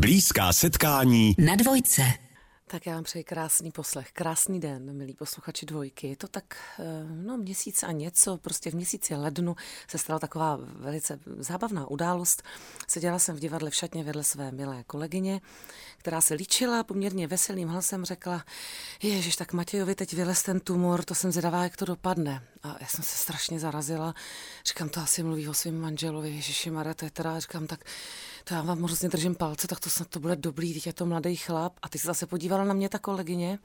Blízká setkání na dvojce. Tak já vám přeji krásný poslech, krásný den, milí posluchači dvojky. Je to tak, eh, no měsíc a něco, prostě v měsíci lednu se stala taková velice zábavná událost. Seděla jsem v divadle v šatně vedle své milé kolegyně, která se líčila poměrně veselým hlasem, řekla, ježiš, tak Matějovi teď vylez ten tumor, to jsem zvědavá, jak to dopadne. A já jsem se strašně zarazila, říkám, to asi mluví o svém manželovi, ježiši Mara, to je teda, říkám, tak to já vám hrozně držím palce, tak to snad to bude dobrý, teď je to mladý chlap. A ty se zase podívala na mě ta kolegyně,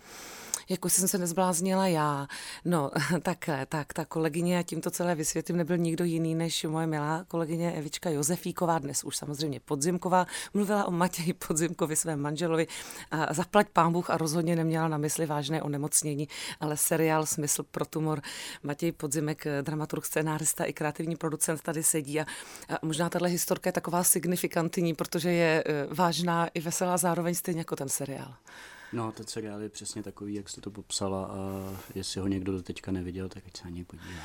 jako jsem se nezbláznila já. No, takhle, tak ta kolegyně, a tím to celé vysvětlím, nebyl nikdo jiný než moje milá kolegyně Evička Josefíková, dnes už samozřejmě Podzimková, mluvila o Matěji Podzimkovi, svém manželovi a zaplať pán Bůh a rozhodně neměla na mysli vážné onemocnění, ale seriál Smysl pro tumor. Matěj Podzimek, dramaturg, scénárista i kreativní producent tady sedí a, a možná tahle historka je taková signifikantní, protože je e, vážná i veselá zároveň stejně jako ten seriál. No, ten seriál je přesně takový, jak jste to popsala a jestli ho někdo do teďka neviděl, tak ať se na něj podívá.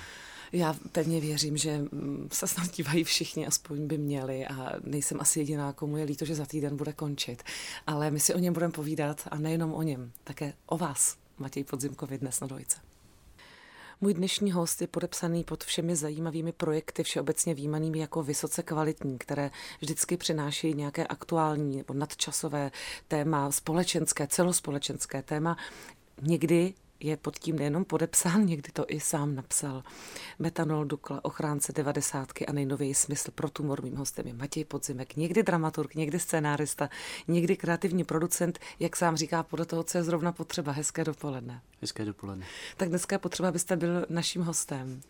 Já pevně věřím, že mm, se snad dívají všichni, aspoň by měli a nejsem asi jediná, komu je líto, že za týden bude končit. Ale my si o něm budeme povídat a nejenom o něm, také o vás, Matěj Podzimkovi dnes na dvojce. Můj dnešní host je podepsaný pod všemi zajímavými projekty, všeobecně výjmanými jako vysoce kvalitní, které vždycky přináší nějaké aktuální nebo nadčasové téma, společenské, celospolečenské téma. Někdy je pod tím nejenom podepsán, někdy to i sám napsal. Metanol Dukla, ochránce devadesátky a nejnověji smysl pro tumor. Mým hostem je Matěj Podzimek, někdy dramaturg, někdy scénárista, někdy kreativní producent, jak sám říká, podle toho, co je zrovna potřeba. Hezké dopoledne. Hezké dopoledne. Tak dneska je potřeba, abyste byl naším hostem,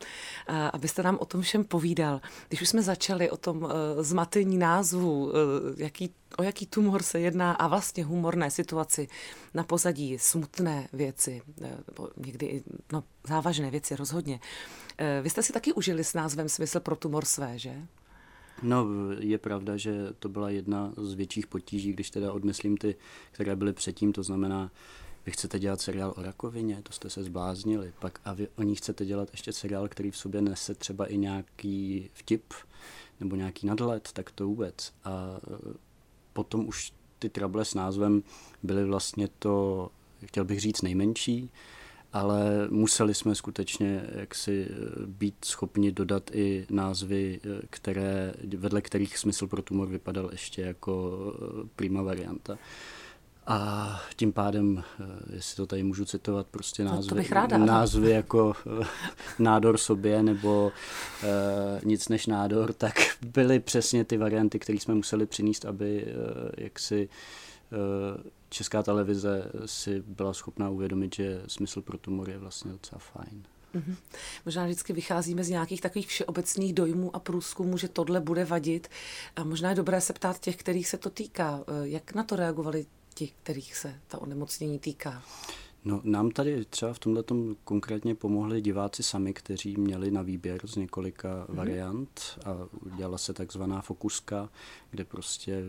a abyste nám o tom všem povídal. Když už jsme začali o tom uh, zmatení názvu, uh, jaký, o jaký tumor se jedná a vlastně humorné situaci na pozadí smutné věci, nebo někdy i no, závažné věci rozhodně. Uh, vy jste si taky užili s názvem Smysl pro tumor své, že? No, je pravda, že to byla jedna z větších potíží, když teda odmyslím ty, které byly předtím, to znamená vy chcete dělat seriál o rakovině, to jste se zbláznili, pak a vy o ní chcete dělat ještě seriál, který v sobě nese třeba i nějaký vtip nebo nějaký nadhled, tak to vůbec. A potom už ty trable s názvem byly vlastně to, chtěl bych říct, nejmenší, ale museli jsme skutečně jaksi e, být schopni dodat i názvy, e, které, vedle kterých smysl pro tumor vypadal ještě jako prima varianta. A tím pádem, eh, jestli to tady můžu citovat, prostě názvy, to, to názvy jako eh, nádor sobě nebo uh, nic než nádor, tak byly přesně ty varianty, které jsme museli přinést, aby uh, jaksi uh, česká televize si byla schopná uvědomit, že smysl pro tumor je vlastně docela fajn. Mm-hmm. Možná vždycky vycházíme z nějakých takových všeobecných dojmů a průzkumů, že tohle bude vadit. A možná je dobré se ptát těch, kterých se to týká. Jak na to reagovali ti, kterých se ta onemocnění týká? No, nám tady třeba v tomhle konkrétně pomohli diváci sami, kteří měli na výběr z několika mm-hmm. variant a udělala se takzvaná fokuska, kde prostě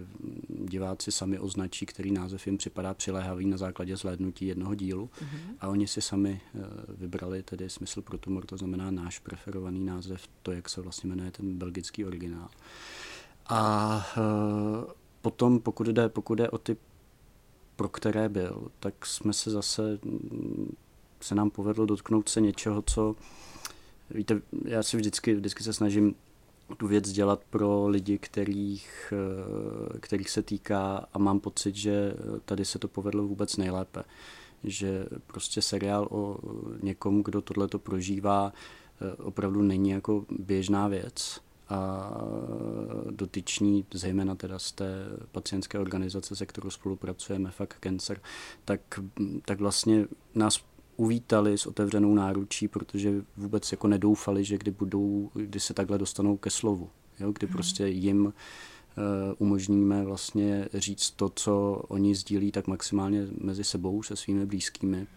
diváci sami označí, který název jim připadá přiléhavý na základě zhlédnutí jednoho dílu mm-hmm. a oni si sami eh, vybrali tedy smysl pro tumor, to znamená náš preferovaný název, to, jak se vlastně jmenuje ten belgický originál. A e, potom, pokud jde, pokud jde o ty pro které byl, tak jsme se zase, se nám povedlo dotknout se něčeho, co, víte, já si vždycky, vždycky se snažím tu věc dělat pro lidi, kterých, kterých se týká a mám pocit, že tady se to povedlo vůbec nejlépe. Že prostě seriál o někom, kdo tohleto prožívá, opravdu není jako běžná věc a dotyční, zejména teda z té pacientské organizace, se kterou spolupracujeme, FAK Cancer, tak, tak vlastně nás uvítali s otevřenou náručí, protože vůbec jako nedoufali, že kdy budou, kdy se takhle dostanou ke slovu, jo? kdy hmm. prostě jim uh, umožníme vlastně říct to, co oni sdílí tak maximálně mezi sebou, se svými blízkými.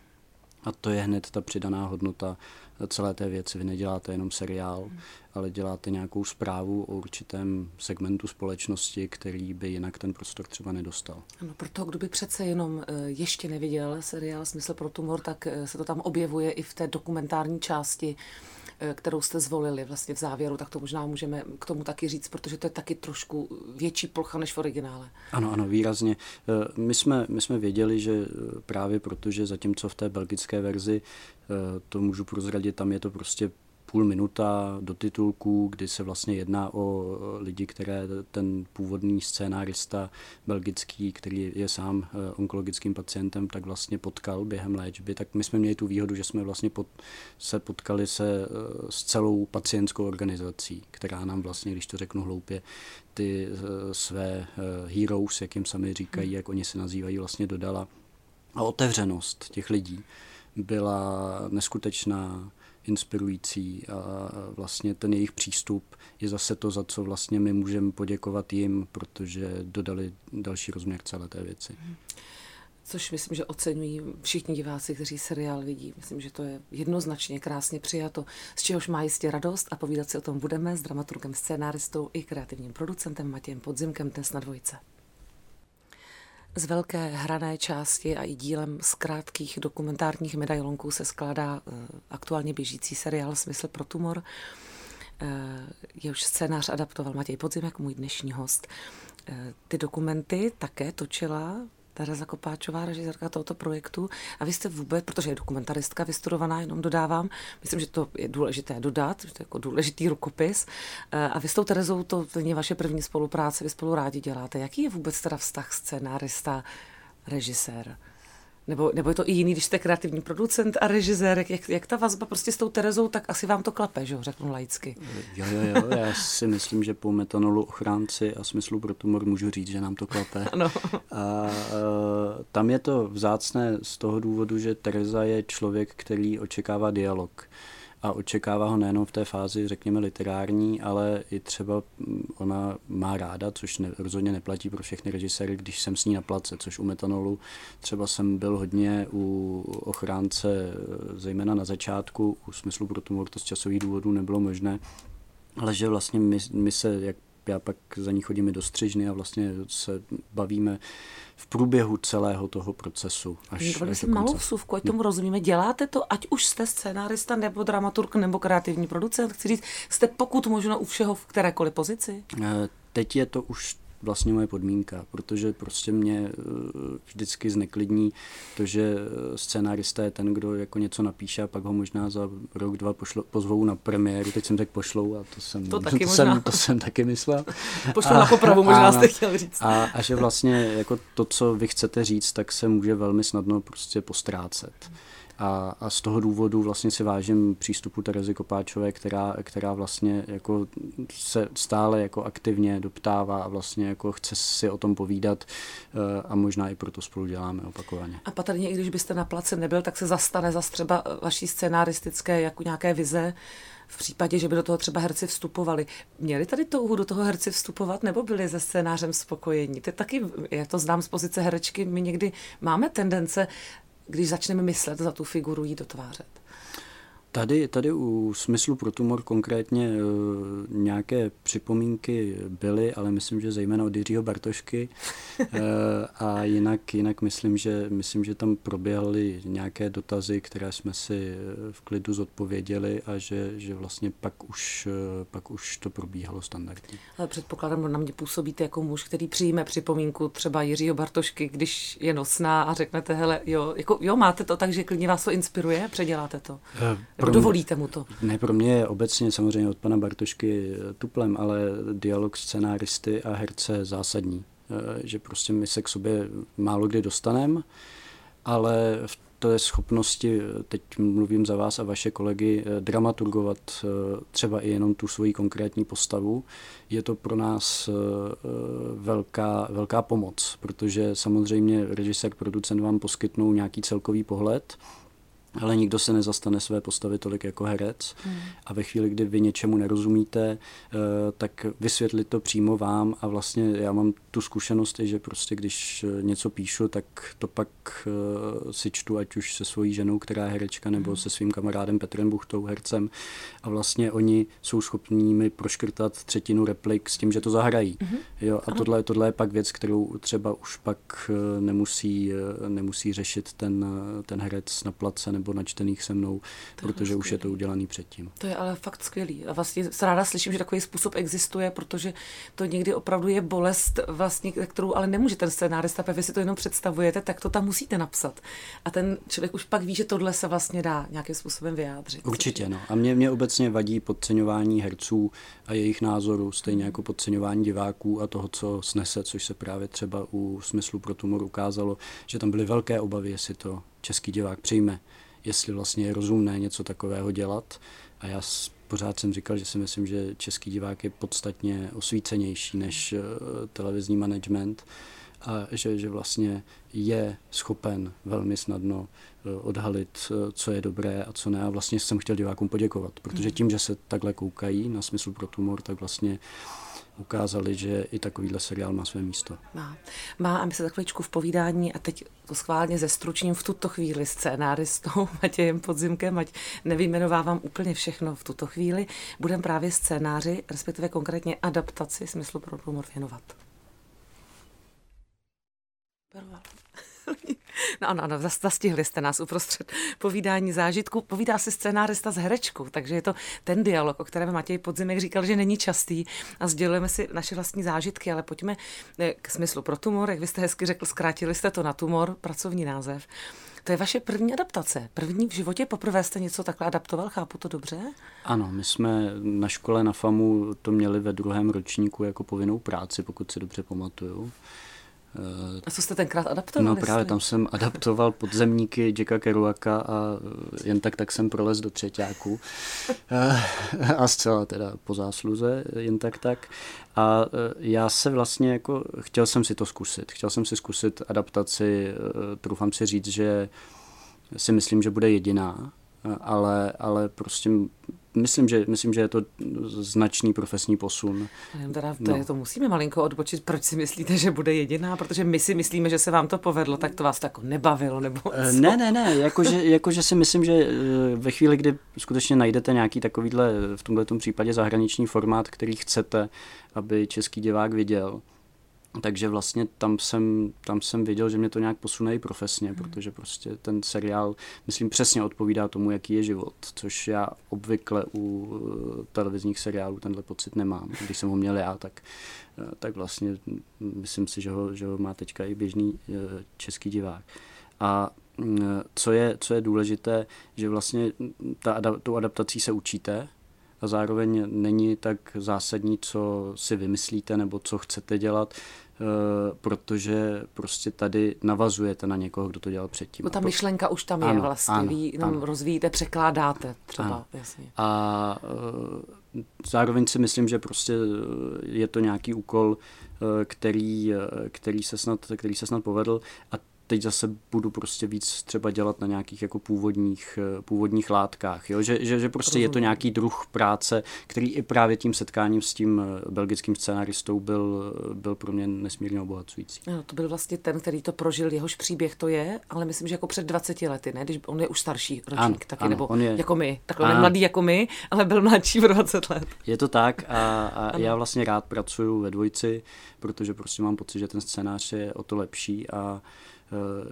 A to je hned ta přidaná hodnota celé té věci. Vy neděláte jenom seriál, ale děláte nějakou zprávu o určitém segmentu společnosti, který by jinak ten prostor třeba nedostal. Ano, pro toho, kdo by přece jenom eh, ještě neviděl seriál Smysl pro tumor, tak eh, se to tam objevuje i v té dokumentární části Eh, kterou jste zvolili vlastně v závěru, tak to možná můžeme k tomu taky říct, protože to je taky trošku větší plocha než v originále. Ano, ano, výrazně. My jsme, my jsme věděli, že právě protože zatímco v té belgické verzi to můžu prozradit, tam je to prostě půl minuta do titulků, kdy se vlastně jedná o lidi, které ten původní scénárista belgický, který je sám eh, onkologickým pacientem, tak vlastně potkal během léčby, tak my jsme měli tu výhodu, že jsme vlastně pod, se potkali se eh, s celou pacientskou organizací, která nám vlastně, když to řeknu hloupě, ty eh, své heroes, jak jim sami říkají, jak oni se nazývají, vlastně dodala. A otevřenost těch lidí byla neskutečná inspirující a vlastně ten jejich přístup je zase to, za co vlastně my můžeme poděkovat jim, protože dodali další rozměr celé té věci. Což myslím, že oceňují všichni diváci, kteří seriál vidí. Myslím, že to je jednoznačně krásně přijato, z čehož má jistě radost a povídat si o tom budeme s dramaturgem, scénáristou i kreativním producentem Matějem Podzimkem dnes na dvojce. Z velké hrané části a i dílem z krátkých dokumentárních medailonků se skládá eh, aktuálně běžící seriál Smysl pro tumor. Eh, jehož scénář adaptoval Matěj Podzimek, můj dnešní host. Eh, ty dokumenty také točila Tereza Kopáčová, režisérka tohoto projektu. A vy jste vůbec, protože je dokumentaristka vystudovaná, jenom dodávám, myslím, že to je důležité dodat, že to je jako důležitý rukopis. Eh, a vy s tou Terezou, to není vaše první spolupráce, vy spolu rádi děláte. Jaký je vůbec teda vztah scenárista, režisér? Nebo, nebo je to i jiný, když jste kreativní producent a režisér, jak, jak ta vazba prostě s tou Terezou, tak asi vám to klape, že jo, řeknu laicky. Jo, jo, jo, já si myslím, že po metanolu ochránci a smyslu pro tumor můžu říct, že nám to klape. Ano. A, a tam je to vzácné z toho důvodu, že Tereza je člověk, který očekává dialog a očekává ho nejenom v té fázi, řekněme, literární, ale i třeba mm, ona má ráda, což ne, rozhodně neplatí pro všechny režiséry, když jsem s ní na place, což u metanolu třeba jsem byl hodně u ochránce, zejména na začátku, u smyslu pro tumor to z časových důvodů nebylo možné, ale že vlastně my, my se, jak já pak za ní chodím do střižny a vlastně se bavíme v průběhu celého toho procesu. Až, až jsem malou vsuvku, ať tomu rozumíme. Děláte to, ať už jste scénárista, nebo dramaturg, nebo kreativní producent. Chci říct, jste pokud možno u všeho v kterékoliv pozici? Eh, teď je to už vlastně moje podmínka, protože prostě mě eh, vždycky zneklidní to, že eh, scénárista je ten, kdo jako něco napíše a pak ho možná za rok, dva pošlo, pozvou na premiéru, teď jsem tak pošlou a to jsem, to taky, to jsem, to jsem taky myslel. Pošlou na popravu, možná a, jste chtěl říct. A, a že vlastně jako to, co vy chcete říct, tak se může velmi snadno prostě postrácet. Hmm. A, a z toho důvodu vlastně si vážím přístupu Terezy Kopáčové, která, která vlastně jako se stále jako aktivně doptává a vlastně jako chce si o tom povídat eh, a možná i proto spolu děláme opakovaně. A patrně, i když byste na place nebyl, tak se zastane za třeba vaší scénaristické jako nějaké vize, v případě, že by do toho třeba herci vstupovali. Měli tady touhu do toho herci vstupovat, nebo byli se scénářem spokojení? Ty taky, já to znám z pozice herečky, my někdy máme tendence když začneme myslet za tu figuru, jí dotvářet. Tady, tady u smyslu pro tumor konkrétně uh, nějaké připomínky byly, ale myslím, že zejména od Jiřího Bartošky. uh, a jinak, jinak myslím, že, myslím, že tam proběhly nějaké dotazy, které jsme si eh, v klidu zodpověděli a že, že vlastně pak už, pak už to probíhalo standardně. Ale předpokládám, na mě působíte jako muž, který přijme připomínku třeba Jiřího Bartošky, když je nosná a řeknete, hele, jo, jako, jo máte to tak, že klidně vás to inspiruje, předěláte to. Uh, pro dovolíte mu to? Ne, pro mě je obecně samozřejmě od pana Bartošky eh, tuplem, ale dialog scenáristy a herce zásadní. Eh, že prostě my se k sobě málo kdy dostaneme, ale v té schopnosti, eh, teď mluvím za vás a vaše kolegy, dramaturgovat třeba i jenom tu svoji konkrétní postavu, je to pro nás velká, velká pomoc, protože samozřejmě režisér, producent vám poskytnou nějaký celkový pohled, ale nikdo se nezastane své postavy tolik jako herec. Hmm. A ve chvíli, kdy vy něčemu nerozumíte, eh, tak vysvětlit to přímo vám a vlastně já mám tu zkušenost, že prostě když eh, něco píšu, tak to pak eh, si čtu, ať už se svojí ženou, která je herečka, nebo hmm. se svým kamarádem Petrem Buchtou, hercem. A vlastně oni jsou schopní mi proškrtat třetinu replik s tím, že to zahrají. Hmm. Jo, a tohle, tohle je pak věc, kterou třeba už pak nemusí, nemusí řešit ten, ten herec na place nebo načtených se mnou, to protože už je to udělaný předtím. To je ale fakt skvělý. A vlastně ráda slyším, že takový způsob existuje, protože to někdy opravdu je bolest, vlastně, kterou ale nemůže ten scénárista, vy si to jenom představujete, tak to tam musíte napsat. A ten člověk už pak ví, že tohle se vlastně dá nějakým způsobem vyjádřit. Určitě, no. A mě, mě obecně vadí podceňování herců a jejich názorů, stejně jako podceňování diváků a toho, co snese, což se právě třeba u smyslu pro tumor ukázalo, že tam byly velké obavy, jestli to český divák přijme jestli vlastně je rozumné něco takového dělat. A já pořád jsem říkal, že si myslím, že český divák je podstatně osvícenější než uh, televizní management a že, že vlastně je schopen velmi snadno uh, odhalit, uh, co je dobré a co ne. A vlastně jsem chtěl divákům poděkovat, protože hmm. tím, že se takhle koukají na smysl pro tumor, tak vlastně uh, ukázali, že i takovýhle seriál má své místo. Má. Má a my se takovýčku v povídání a teď to schválně ze stručním v tuto chvíli scénáristou Matějem Podzimkem, ať nevyjmenovávám úplně všechno v tuto chvíli, budem právě scénáři, respektive konkrétně adaptaci smyslu pro věnovat. No ano, ano, zastihli jste nás uprostřed povídání zážitku. Povídá si scénárista s herečkou, takže je to ten dialog, o kterém Matěj Podzimek říkal, že není častý a sdělujeme si naše vlastní zážitky, ale pojďme eh, k smyslu pro tumor, jak vy jste hezky řekl, zkrátili jste to na tumor, pracovní název. To je vaše první adaptace. První v životě poprvé jste něco takhle adaptoval, chápu to dobře? Ano, my jsme na škole na FAMu to měli ve druhém ročníku jako povinnou práci, pokud si dobře pamatuju. A co jste tenkrát adaptoval? No právě tam jsem adaptoval podzemníky Jacka Kerouaka a jen tak tak jsem prolez do třetíku. a zcela teda po zásluze, jen tak tak. A e, já se vlastně jako, chtěl jsem si to zkusit. Chtěl jsem si zkusit adaptaci, e, troufám si říct, že si myslím, že bude jediná, ale, ale prostě myslím, že, myslím, že je to značný profesní posun. Teda, tady no. to musíme malinko odbočit. Proč si myslíte, že bude jediná? Protože my si myslíme, že se vám to povedlo, tak to vás to jako nebavilo? Nebo eh, co? Ne, ne, ne. Jakože, jakože si myslím, že eh, ve chvíli, kdy skutečně najdete nějaký takovýhle, v tomto případě zahraniční formát, který chcete, aby český divák viděl, takže vlastně tam jsem, tam jsem viděl, že mě to nějak posune i profesně, hmm. protože prostě ten seriál, myslím, přesně odpovídá tomu, jaký je život, což já obvykle u eh, televizních seriálů tenhle pocit nemám. Když jsem ho měl já, tak, eh, tak vlastně myslím si, že ho, že ho má teďka i běžný eh, český divák. A mm, co je, co je důležité, že vlastně ta, tou adaptací se učíte, a zároveň není tak zásadní, co si vymyslíte nebo co chcete dělat, protože prostě tady navazujete na někoho, kdo to dělal předtím. No ta myšlenka už tam ano, je vlastně, ano, vy jenom ano. rozvíjíte, překládáte třeba, ano. jasně. A uh, zároveň si myslím, že prostě je to nějaký úkol, který, který, se snad, který se snad povedl a teď zase budu prostě víc třeba dělat na nějakých jako původních, eh, původních látkách, jo? Že, že, že prostě je to nějaký druh práce, který i právě tím setkáním s tím eh, belgickým scénaristou byl, eh, byl pro mě nesmírně obohacující. No, to byl vlastně ten, který to prožil, jehož příběh to je, ale myslím, že jako před 20 lety, ne? Když on je už starší ročník ano, taky, ano, nebo on je, jako my, takhle mladý jako my, ale byl mladší v 20 let. Je to tak a, a já vlastně rád pracuju ve dvojici, protože prostě mám pocit, že ten scénář je o to lepší a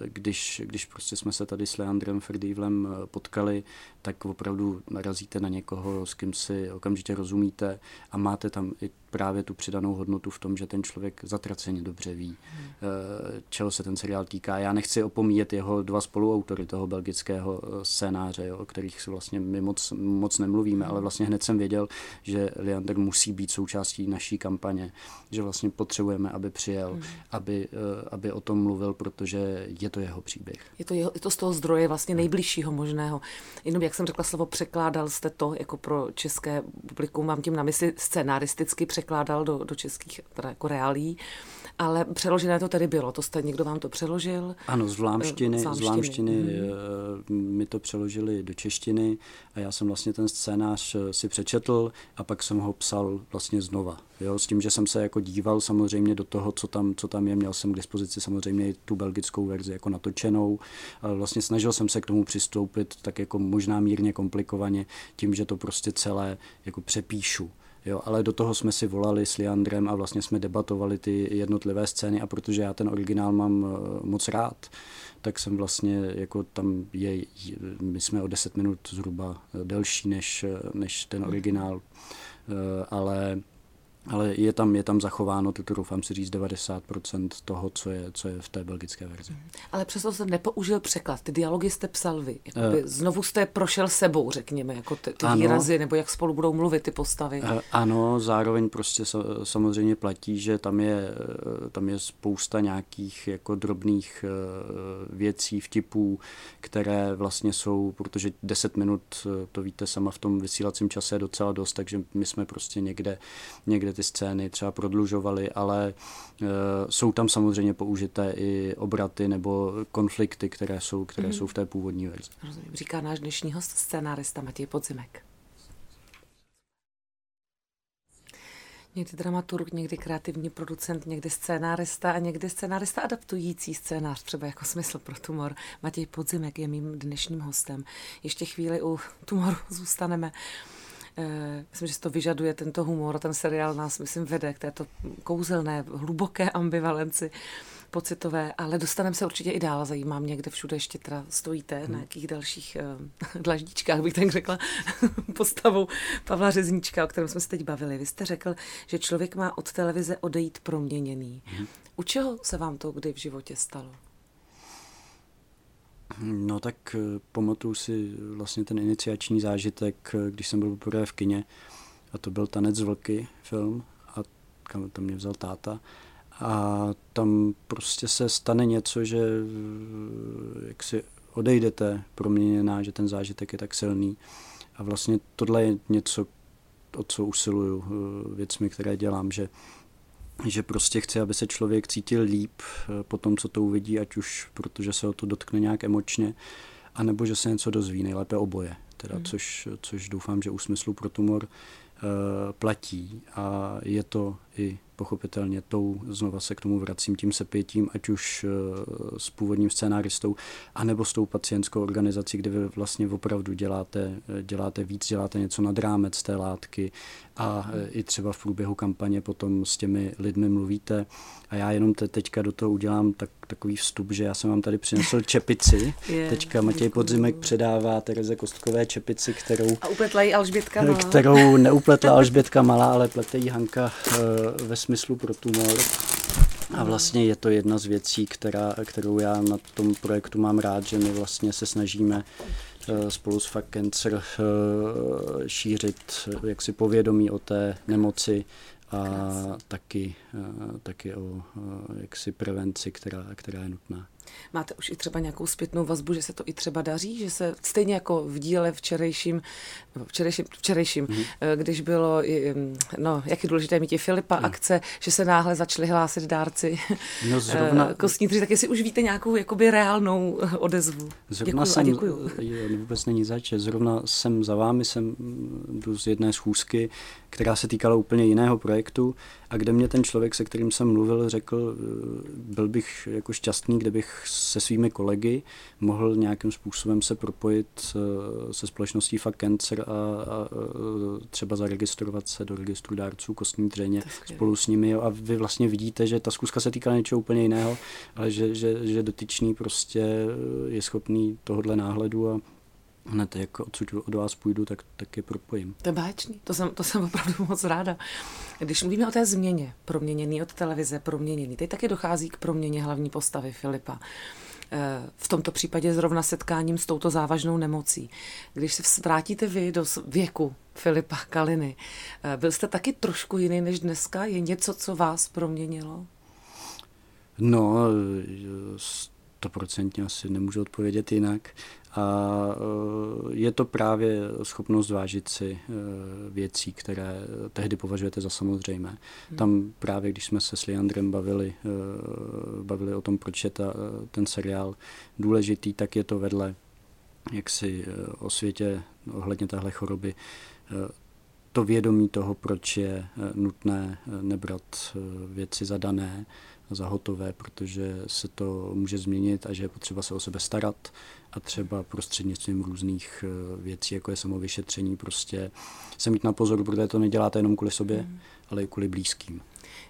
když, když prostě jsme se tady s Leandrem Ferdývlem eh, potkali, tak opravdu narazíte na někoho, s kým si okamžitě rozumíte a máte tam i právě tu přidanou hodnotu v tom, že ten člověk zatraceně dobře ví, hmm. Eh, čeho se ten seriál týká. Já nechci opomíjet jeho dva spoluautory toho belgického scénáře, jo, o kterých si vlastně my moc, moc nemluvíme, ale vlastně hned jsem věděl, že Leander musí být součástí naší kampaně, že vlastně potřebujeme, aby přijel, hmm. aby, aby o tom mluvil, protože je to jeho příběh. Je to, jeho, je to z toho zdroje vlastně nejbližšího možného. Jenom jak jsem řekla slovo překládal jste to jako pro české publikum, mám tím na mysli scenaristicky překládal do, do českých teda jako reálí, ale přeložené to tedy bylo. To jste, někdo vám to přeložil? Ano, z vlámštiny, z vlámštiny, z vlámštiny hmm. mi to přeložili do češtiny a já jsem vlastně ten scénář si přečetl a pak jsem ho psal vlastně znova. Jo, s tím, že jsem se jako díval samozřejmě do toho, co tam, co tam je. Měl jsem k dispozici samozřejmě i tu belgickou verzi jako natočenou. Ale vlastně snažil jsem se k tomu přistoupit tak jako možná mírně komplikovaně tím, že to prostě celé jako přepíšu. Jo, ale do toho jsme si volali s Leandrem a vlastně jsme debatovali ty jednotlivé scény a protože já ten originál mám eh, moc rád, tak jsem vlastně, jako tam je, my jsme o 10 minut zhruba eh, delší než, eh, než ten originál, ale ale je tam, je tam zachováno, to doufám si říct, 90% toho, co je, co je v té belgické verzi. Ale přesto jsem nepoužil překlad. Ty dialogy jste psal vy. Jakoby uh, znovu jste prošel sebou, řekněme, jako ty, ty ano, výrazy, nebo jak spolu budou mluvit ty postavy. Uh, ano, zároveň prostě samozřejmě platí, že tam je, eh, tam je spousta nějakých jako drobných věcí, vtipů, které vlastně jsou, protože 10 minut, to víte sama v tom vysílacím čase je docela dost, takže my jsme prostě někde, někde ty scény třeba prodlužovaly, ale e, jsou tam samozřejmě použité i obraty nebo konflikty, které jsou, které mm. jsou v té původní verzi. Rozumím. Říká náš dnešní host, scénárista Matěj Podzimek. Někdy dramaturg, někdy kreativní producent, někdy scénárista a někdy scénárista adaptující scénář, třeba jako smysl pro tumor. Matěj Podzimek je mým dnešním hostem. Ještě chvíli u tumoru zůstaneme. Eh, myslím, že to vyžaduje tento humor. Ten seriál nás, myslím, vede k této kouzelné, hluboké ambivalenci pocitové, ale dostaneme se určitě i dál. Zajímá mě, kde všude ještě teda stojíte, hmm. na jakých dalších uh, dlaždíčkách, bych tak řekla, postavu Pavla Řezníčka, o kterém jsme se teď bavili. Vy jste řekl, že člověk má od televize odejít proměněný. Hmm. U čeho se vám to kdy v životě stalo? No tak eh, pamatuju si vlastně ten iniciační zážitek, eh, když jsem byl poprvé v kině a to byl Tanec vlky film a kam to mě vzal táta. A tam prostě se stane něco, že eh, jak si odejdete proměněná, že ten zážitek je tak silný. A vlastně tohle je něco, o co usiluju věcmi, které dělám, že že prostě chci, aby se člověk cítil líp eh, po tom, co to uvidí, ať už protože se o to dotkne nějak emočně, anebo že se něco dozví, nejlépe oboje, teda, hmm. což, což doufám, že u smyslu pro tumor uh, platí a je to i pochopitelně tou, znova se k tomu vracím, tím sepětím, ať už eh, s původním scénáristou, anebo s tou pacientskou organizací, kde vy vlastně opravdu děláte, děláte víc, děláte něco nad rámec té látky a eh, i třeba v průběhu kampaně potom s těmi lidmi mluvíte. A já jenom te, teďka do toho udělám tak, takový vstup, že já jsem vám tady přinesl čepici. Je, teďka Matěj Podzimek předává Tereze Kostkové čepici, kterou... A upletla ji Alžbětka Malá. Kterou neupletla Alžbětka Malá, ale plete jí Hanka uh, ve smyslu pro tumor. A vlastně je to jedna z věcí, která, kterou já na tom projektu mám rád, že my vlastně se snažíme eh, spolu s Fuck Cancer eh, šířit jaksi povědomí o té nemoci a taky, taky o jaksi prevenci, která, která je nutná. Máte už i třeba nějakou zpětnou vazbu, že se to i třeba daří, že se stejně jako v díle včerejším, včerejším, včerejším mm-hmm. když bylo, mm, no, jak je důležité mít i Filipa no. akce, že se náhle začali hlásit dárci no, zrovna, kostní tři, tak jestli už víte nějakou jakoby reálnou odezvu. Zrovna děkuju jsem, a děkuju. Jo, vůbec není zač, zrovna jsem za vámi, jsem jdu z jedné schůzky, která se týkala úplně jiného projektu a kde mě ten člověk, se kterým jsem mluvil, řekl, eh, byl bych jako šťastný, kdybych se svými kolegy mohl nějakým způsobem se propojit eh, se společností Fuck Cancer a, a eh, třeba zaregistrovat se do registru dárců kostní dřeně spolu s nimi. A vy vlastně vidíte, že ta zkuska se týká něčeho úplně jiného, ale že, že, že dotyčný prostě je schopný tohohle náhledu a hned jak odsud od vás půjdu, tak, tak je propojím. To je báječný, to jsem, to jsem opravdu moc ráda. Když mluvíme o té změně, proměněný od televize, proměněný, teď taky dochází k proměně hlavní postavy Filipa. Eh, v tomto případě zrovna setkáním s touto závažnou nemocí. Když se vrátíte vy do věku Filipa Kaliny, eh, byl jste taky trošku jiný než dneska? Je něco, co vás proměnilo? No, stoprocentně asi nemůžu odpovědět jinak. A eh, je to právě schopnost vážit si eh, věcí, které tehdy považujete za samozřejmé. Hmm. Tam právě, když jsme se s Leandrem bavili, bavili o tom, proč je ta, ten seriál důležitý, tak je to vedle jaksi o světě ohledně téhle choroby to vědomí toho, proč je nutné nebrat věci zadané, za hotové, protože se to může změnit a že je potřeba se o sebe starat a třeba prostřednictvím různých eh, věcí, jako je samovyšetření, prostě se mít na pozoru, protože to neděláte jenom kvůli sobě, mm. ale i kvůli blízkým.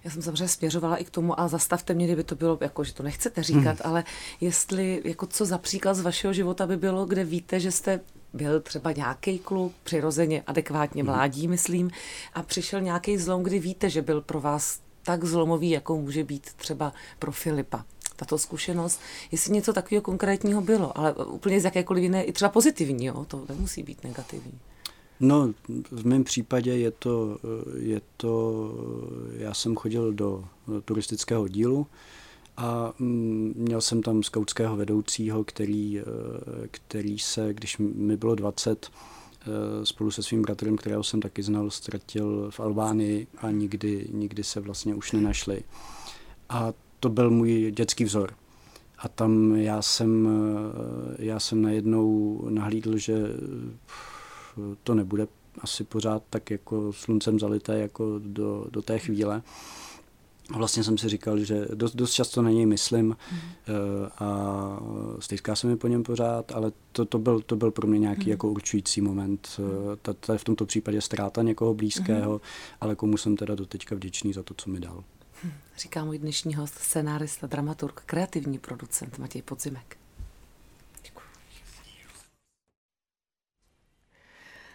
Já jsem samozřejmě směřovala i k tomu, a zastavte mě, kdyby to bylo, jako, že to nechcete říkat, mm. ale jestli, jako co za příklad z vašeho života by bylo, kde víte, že jste byl třeba nějaký kluk, přirozeně adekvátně mhm. mládí, myslím, a přišel nějaký zlom, kdy víte, že byl pro vás tak zlomový, jako může být třeba pro Filipa tato zkušenost, jestli něco takového konkrétního bylo, ale úplně z jakékoliv jiné, i třeba pozitivního, to nemusí být negativní. No, v mém případě je to, je to, já jsem chodil do turistického dílu a mm, měl jsem tam skautského vedoucího, který, který se, když mi bylo 20, Eh, spolu se svým bratrem, kterého jsem taky znal, ztratil v Albánii a nikdy, nikdy se vlastně už nenašli. A to byl můj dětský vzor. A tam já jsem, eh, já jsem najednou nahlídl, že to nebude asi pořád tak jako sluncem zalité jako do, do té chvíle. Vlastně jsem si říkal, že dost, dost často na něj myslím mm. a stejská se mi po něm pořád, ale to, to, byl, to byl pro mě nějaký mm. jako určující moment. Eh, to je v tomto případě ztráta někoho blízkého, mm. ale komu jsem teda doteďka vděčný za to, co mi dal. Hm, říká můj dnešní host, scenárista, dramaturg, kreativní producent Matěj Podzimek.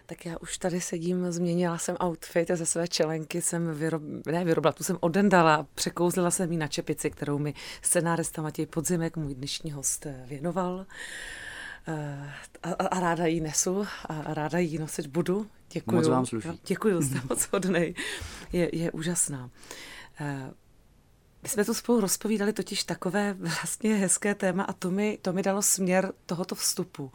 Tak já už tady sedím, změnila jsem outfit a ze své čelenky jsem vyrob, ne, vyrobila, tu jsem odendala, překouzlila jsem ji na čepici, kterou mi scenárista Matěj Podzimek, můj dnešní host, eh, věnoval. Eh, a, a ráda ji nesu a ráda ji nosit budu. Děkuji. Moc vám sluší. Děkuji, jste moc hodnej. Je, je úžasná. My jsme tu spolu rozpovídali totiž takové vlastně hezké téma a to mi, to mi dalo směr tohoto vstupu,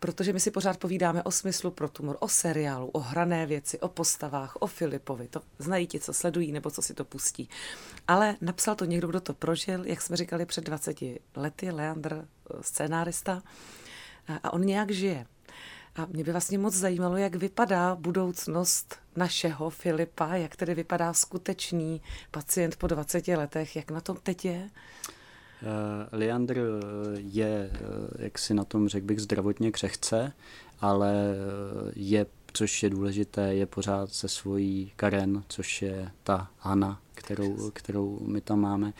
protože my si pořád povídáme o smyslu pro tumor, o seriálu, o hrané věci, o postavách, o Filipovi. To znají ti, co sledují nebo co si to pustí. Ale napsal to někdo, kdo to prožil, jak jsme říkali před 20 lety, Leandr, eh, scénárista, a on nějak žije. A mě by vlastně moc zajímalo, jak vypadá budoucnost našeho Filipa, jak tedy vypadá skutečný pacient po 20 letech, jak na tom teď je? Uh, Leandr je, eh, jak si na tom řekl bych, zdravotně křehce, ale je, což je důležité, je pořád se svojí Karen, což je ta Hana, kterou, kterou my tam máme.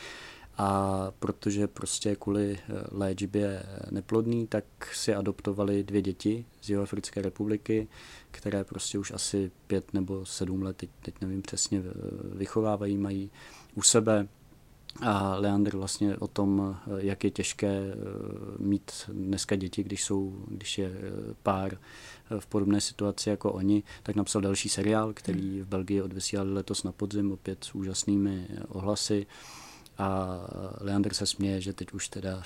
A protože prostě kvůli eh, léčbě neplodný, tak si adoptovali dvě děti z Jihoafrické republiky, které prostě už asi pět nebo sedm let, teď, teď nevím přesně, vychovávají, mají u sebe. A Leandr vlastně o tom, eh, jak je těžké eh, mít dneska děti, když, jsou, když je pár v podobné situaci jako oni, tak napsal další seriál, který v Belgii odvysílali letos na podzim, opět s úžasnými ohlasy. A Leander se směje, že teď už teda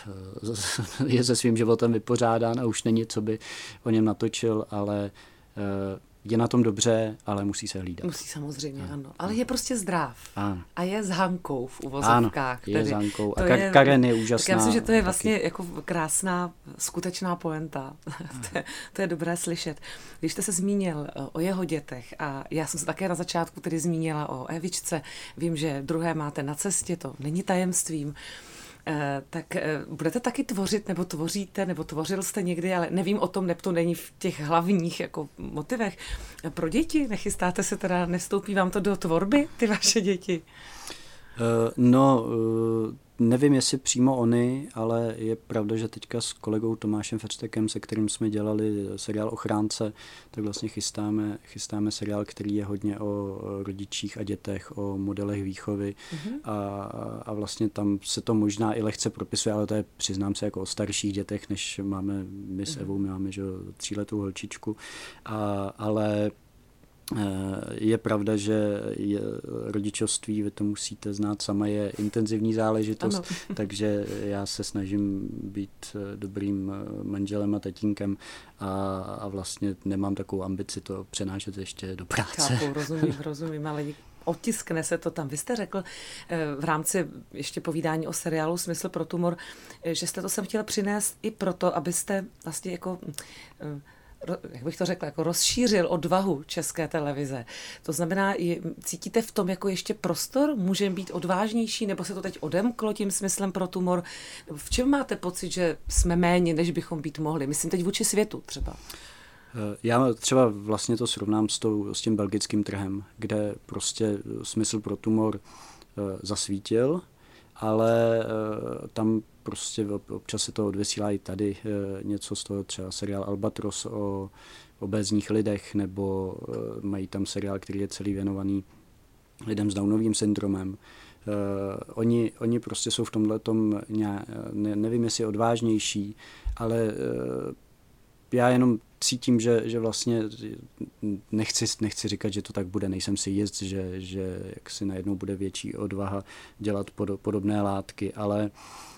je se svým životem vypořádán a už není, co by o něm natočil, ale eh, je na tom dobře, ale musí se hlídat. Musí samozřejmě, ano. ano. Ale je prostě zdrav. Ano. A je s Hankou v uvozovkách. Ano, je s Hankou. A Kar- Karen je úžasná. Tak já myslím, že to je vlastně taky. jako krásná, skutečná poenta. to, je, to je dobré slyšet. Když jste se zmínil eh, o jeho dětech a já jsem se také na začátku tedy zmínila o Evičce, vím, že druhé máte na cestě, to není tajemstvím. Eh, tak eh, budete taky tvořit, nebo tvoříte, nebo tvořil jste někdy, ale nevím o tom, to není v těch hlavních jako motivech. Pro děti nechystáte se teda, nestoupí vám to do tvorby, ty vaše děti? No, Nevím, jestli přímo oni, ale je pravda, že teďka s kolegou Tomášem Ferstekem, se kterým jsme dělali seriál Ochránce, tak vlastně chystáme, chystáme seriál, který je hodně o rodičích a dětech, o modelech výchovy mm-hmm. a, a vlastně tam se to možná i lehce propisuje, ale to je, přiznám se, jako o starších dětech, než máme my s mhm. Evou, my máme že tříletou holčičku, a, ale je pravda, že je, rodičovství, vy to musíte znát sama, je intenzivní záležitost, ano. takže já se snažím být dobrým manželem a tatínkem a, a vlastně nemám takovou ambici to přenášet ještě do práce. Chápu, rozumím, rozumím, ale otiskne se to tam. Vy jste řekl eh, v rámci ještě povídání o seriálu Smysl pro tumor, eh, že jste to sem chtěla přinést i proto, abyste vlastně jako eh, jak bych to řekla, jako rozšířil odvahu české televize. To znamená, cítíte v tom jako ještě prostor? Můžeme být odvážnější, nebo se to teď odemklo tím smyslem pro tumor? V čem máte pocit, že jsme méně, než bychom být mohli? Myslím teď vůči světu třeba. Eh, já třeba vlastně to srovnám s, tou, s tím belgickým trhem, kde prostě smysl pro tumor eh, zasvítil, ale eh, tam prostě občas se to odvysílá i tady něco z toho, třeba seriál Albatros o obézních lidech, nebo mají tam seriál, který je celý věnovaný lidem s Downovým syndromem. Uh, oni, oni prostě jsou v tomhle tom, ne, nevím jestli odvážnější, ale já jenom cítím, že, že vlastně nechci, nechci říkat, že to tak bude, nejsem si jist, že, že jak si najednou bude větší odvaha dělat pod, podobné látky, ale uh, Eh,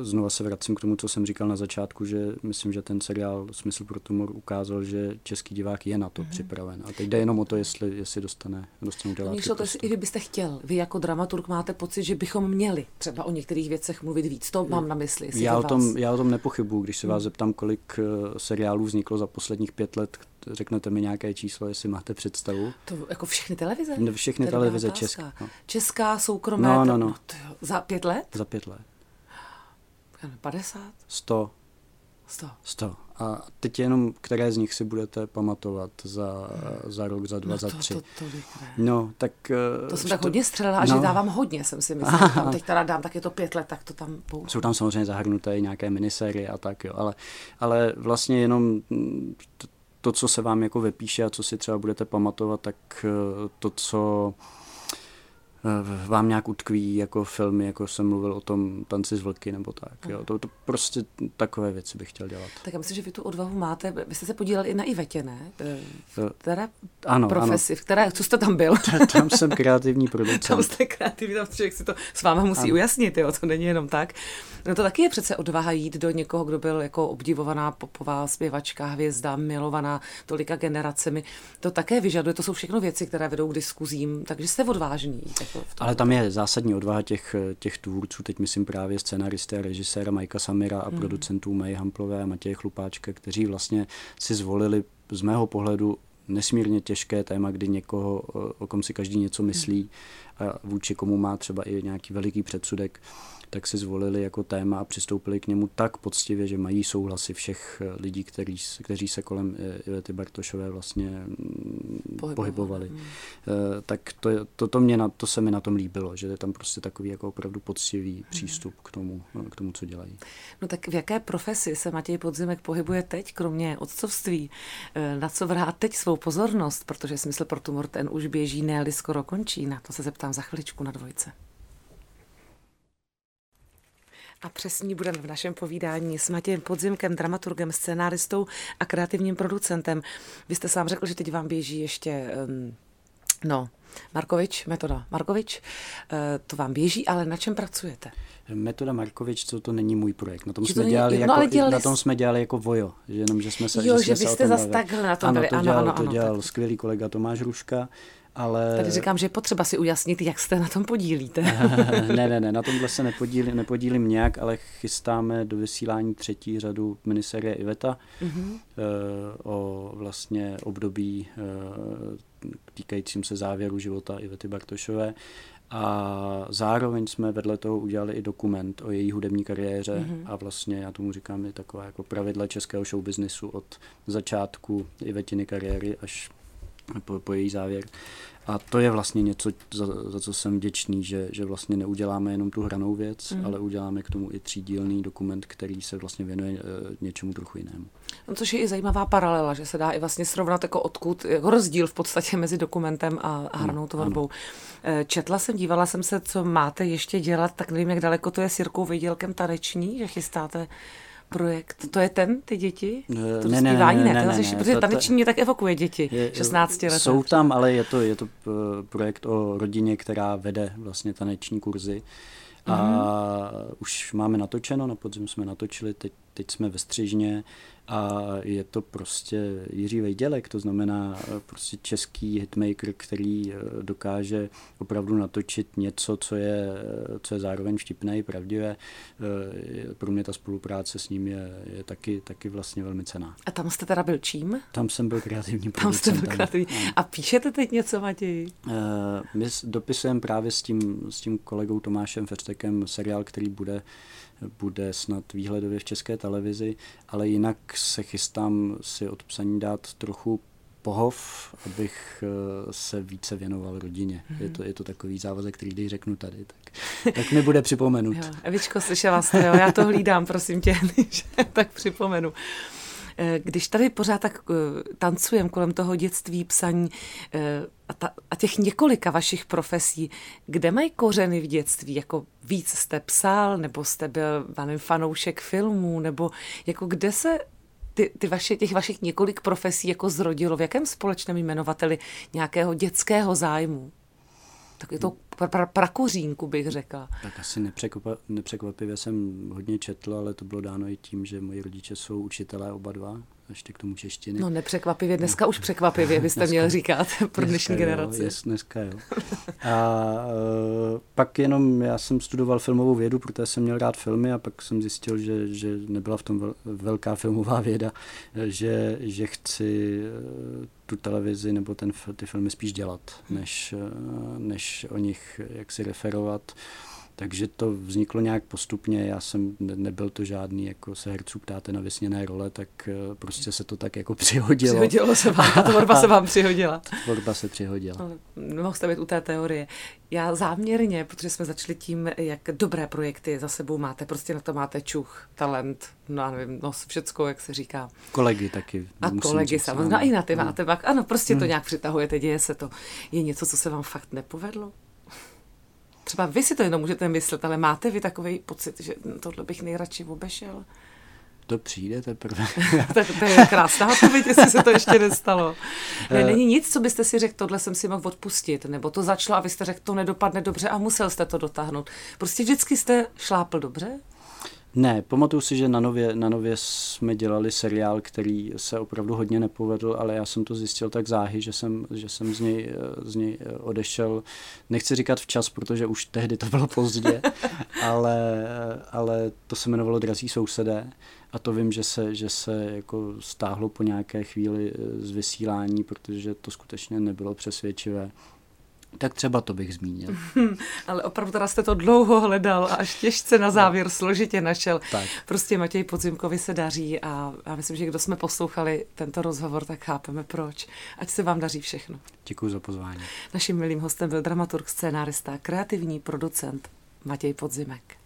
znova se vracím k tomu, co jsem říkal na začátku, že myslím, že ten seriál Smysl pro tumor ukázal, že český divák je na to mm-hmm. připraven. A teď jde jenom o to, jestli, jestli dostane, dostane dělat. Míšo, to i vy byste chtěl. Vy jako dramaturg máte pocit, že bychom měli třeba o některých věcech mluvit víc. To mám na mysli. Já o, tom, já o tom nepochybuju, když se vás mhm. zeptám, kolik eh, seriálů vzniklo za posledních pět let, řeknete mi nějaké číslo, jestli máte představu. To jako všechny televize? Všechny televize česká. No. Česká, soukromé, no, no, no. To, to, za pět let? Za pět let. 50? 100. 100. 100. A teď jenom, které z nich si budete pamatovat za, za rok, za dva, no za tři. To, to, no, tak... To jsem to, tak hodně střelila a no. že dávám hodně, jsem si myslela. Tam teď teda dám, tak je to pět let, tak to tam... Bou. Jsou tam samozřejmě zahrnuté i nějaké minisérie a tak, jo. Ale, ale vlastně jenom to, co se vám jako vypíše a co si třeba budete pamatovat, tak eh, to, co vám nějak utkví jako filmy, jako jsem mluvil o tom Tanci z vlky nebo tak. Jo. To, to prostě takové věci bych chtěl dělat. Tak já myslím, že vy tu odvahu máte. Vy jste se podíleli i na Ivetě, ne? Eh, v které ano, profesi, ano. v které, co jste tam byl? Tam jsem kreativní producent. tam jste kreativní, tam člověk si to s váma musí ano. ujasnit, jo, to není jenom tak. No to taky je přece odvaha jít do někoho, kdo byl jako obdivovaná popová zpěvačka, hvězda, milovaná tolika generacemi. To také vyžaduje, to jsou všechno věci, které vedou k diskuzím, takže jste odvážný. Jako Ale tam je zásadní odvaha těch, těch tvůrců, teď myslím právě scenaristé a režiséra Majka Samira a hmm. producentů Mají Hamplové a Matěje Chlupáčka, kteří vlastně si zvolili z mého pohledu nesmírně těžké téma, kdy někoho, o kom si každý něco myslí a vůči komu má třeba i nějaký veliký předsudek, tak si zvolili jako téma a přistoupili k němu tak poctivě, že mají souhlasy všech eh, lidí, který, kteří se kolem eh, Ivety Bartošové vlastně mm, pohybovali. pohybovali. Hmm. Tak to, to, to, mě na, to se mi na tom líbilo, že je tam prostě takový jako opravdu poctivý hmm. přístup k tomu, k tomu, co dělají. No tak v jaké profesi se Matěj Podzimek pohybuje teď, kromě otcovství? Na co vrát teď svou pozornost? Protože smysl pro tumor ten už běží, ne skoro končí. Na to se zeptám za chviličku na dvojce. A přesně budeme v našem povídání s Matějem Podzimkem, dramaturgem, scénáristou a kreativním producentem. Vy jste sám řekl, že teď vám běží ještě, um, no, Markovič, metoda Markovič, uh, to vám běží, ale na čem pracujete? Metoda Markovič, to, to není můj projekt. Na tom, jsme dělali, no, jako, dělali... na tom jsme dělali jako vojo, že jenom, že jsme se... Jo, že, že vy jste zase takhle na tom ano, byli. To dělal, ano, ano, to dělal tak. skvělý kolega Tomáš Ruška ale... Tady říkám, že je potřeba si ujasnit, jak se na tom podílíte. ne, ne, ne, na tomhle se nepodílím, nepodílím nějak, ale chystáme do vysílání třetí řadu miniserie Iveta mm-hmm. o vlastně období eh, týkajícím se závěru života Ivety Bartošové. A zároveň jsme vedle toho udělali i dokument o její hudební kariéře mm-hmm. a vlastně já tomu říkám i taková jako pravidla českého showbiznisu od začátku Ivetiny kariéry až po, po její závěr. A to je vlastně něco, za, za co jsem vděčný, že, že vlastně neuděláme jenom tu hranou věc, mm. ale uděláme k tomu i třídílný dokument, který se vlastně věnuje e, něčemu trochu jinému. No, což je i zajímavá paralela, že se dá i vlastně srovnat jako odkud, jako rozdíl v podstatě mezi dokumentem a, a hranou tvorbou. E, četla jsem, dívala jsem se, co máte ještě dělat, tak nevím, jak daleko to je s Jirkou Vejdělkem taneční, že chystáte projekt, to je ten, ty děti? Ne, to ne, ne, ne, ne, ne, ne, ne, protože taneční mě tak evokuje děti, je, 16 let. Jsou tam, ale je to, je to projekt o rodině, která vede vlastně taneční kurzy. A mm-hmm. už máme natočeno, na podzim jsme natočili, teď, teď jsme ve Střižně a je to prostě Jiří Vejdělek, to znamená eh, prostě český hitmaker, který eh, dokáže opravdu natočit něco, co je, eh, co je zároveň vtipné i pravdivé. Pro mě ta spolupráce s ním je, je taky, taky vlastně velmi cená. A tam jste teda byl čím? Tam jsem byl kreativní Tam jste byl kreativní. A píšete teď něco, Matěj? My dopisujeme právě s tím, s tím kolegou Tomášem Feštekem seriál, který bude bude snad výhledově v české televizi, ale jinak se chystám si od psaní dát trochu pohov, abych eh, se více věnoval rodině. Mm-hmm. Je, to, je to takový závazek, který když řeknu tady, tak, tak mi bude připomenut. jo, Evičko, slyšela jste, jo? já to hlídám, prosím tě, tak připomenu. Eh, když tady pořád tak eh, tancujem kolem toho dětství, psaní eh, a, ta, a těch několika vašich profesí, kde mají kořeny v dětství? Jako víc jste psal, nebo jste byl nevím, fanoušek filmů, nebo jako kde se ty, ty vaše, těch vašich několik profesí jako zrodilo? V jakém společném jmenovateli nějakého dětského zájmu? Tak je to pra, pra, bych řekla. Tak asi nepřekvapivě jsem hodně četl, ale to bylo dáno i tím, že moji rodiče jsou učitelé oba dva, ještě k tomu češtiny. No nepřekvapivě, dneska no. už překvapivě byste dneska, měl říkat pro dnešní dneska generaci. Jo, jest, dneska jo. A uh, pak jenom já jsem studoval filmovou vědu, protože jsem měl rád filmy a pak jsem zjistil, že, že nebyla v tom velká filmová věda, že, že chci uh, tu televizi nebo ten, ty filmy spíš dělat, než, uh, než o nich jaksi referovat. Takže to vzniklo nějak postupně, já jsem nebyl to žádný, jako se herců ptáte na vysněné role, tak eh, prostě se to tak jako přihodilo. Přihodilo se vám, ta tvorba se vám přihodila. Tvorba se přihodila. No, mohl jste být u té teorie. Já záměrně, protože jsme začali tím, jak dobré projekty za sebou máte, prostě na to máte čuch, talent, no nevím, no všecko, jak se říká. Kolegy taky. A kolegy samozřejmě, no, i na ty máte pak, ano, prostě to hmm. nějak přitahujete, děje se to. Je něco, co se vám fakt nepovedlo? Třeba vy si to jenom můžete myslet, ale máte vy takový pocit, že tohle bych nejradši obešel? To přijde teprve. tak to je krásná odpověď, jestli se to ještě nestalo. Ne, není nic, co byste si řekl, tohle jsem si mohl odpustit, nebo to začalo a vy jste řekl, to nedopadne dobře a musel jste to dotáhnout. Prostě vždycky jste šlápl dobře? Ne, pamatuju si, že na nově, na nově jsme dělali seriál, který se opravdu hodně nepovedl, ale já jsem to zjistil tak záhy, že jsem, že jsem z, něj, z něj odešel. Nechci říkat včas, protože už tehdy to bylo pozdě, ale, ale to se jmenovalo Drazí sousedé a to vím, že se, že se jako stáhlo po nějaké chvíli z vysílání, protože to skutečně nebylo přesvědčivé. Tak třeba to bych zmínil. Ale opravdu teda jste to dlouho hledal a až těžce na závěr no. složitě našel. Tak. Prostě Matěj Podzimkovi se daří a já myslím, že kdo jsme poslouchali tento rozhovor, tak chápeme proč. Ať se vám daří všechno. Děkuji za pozvání. Naším milým hostem byl dramaturg, scénárista, kreativní producent Matěj Podzimek.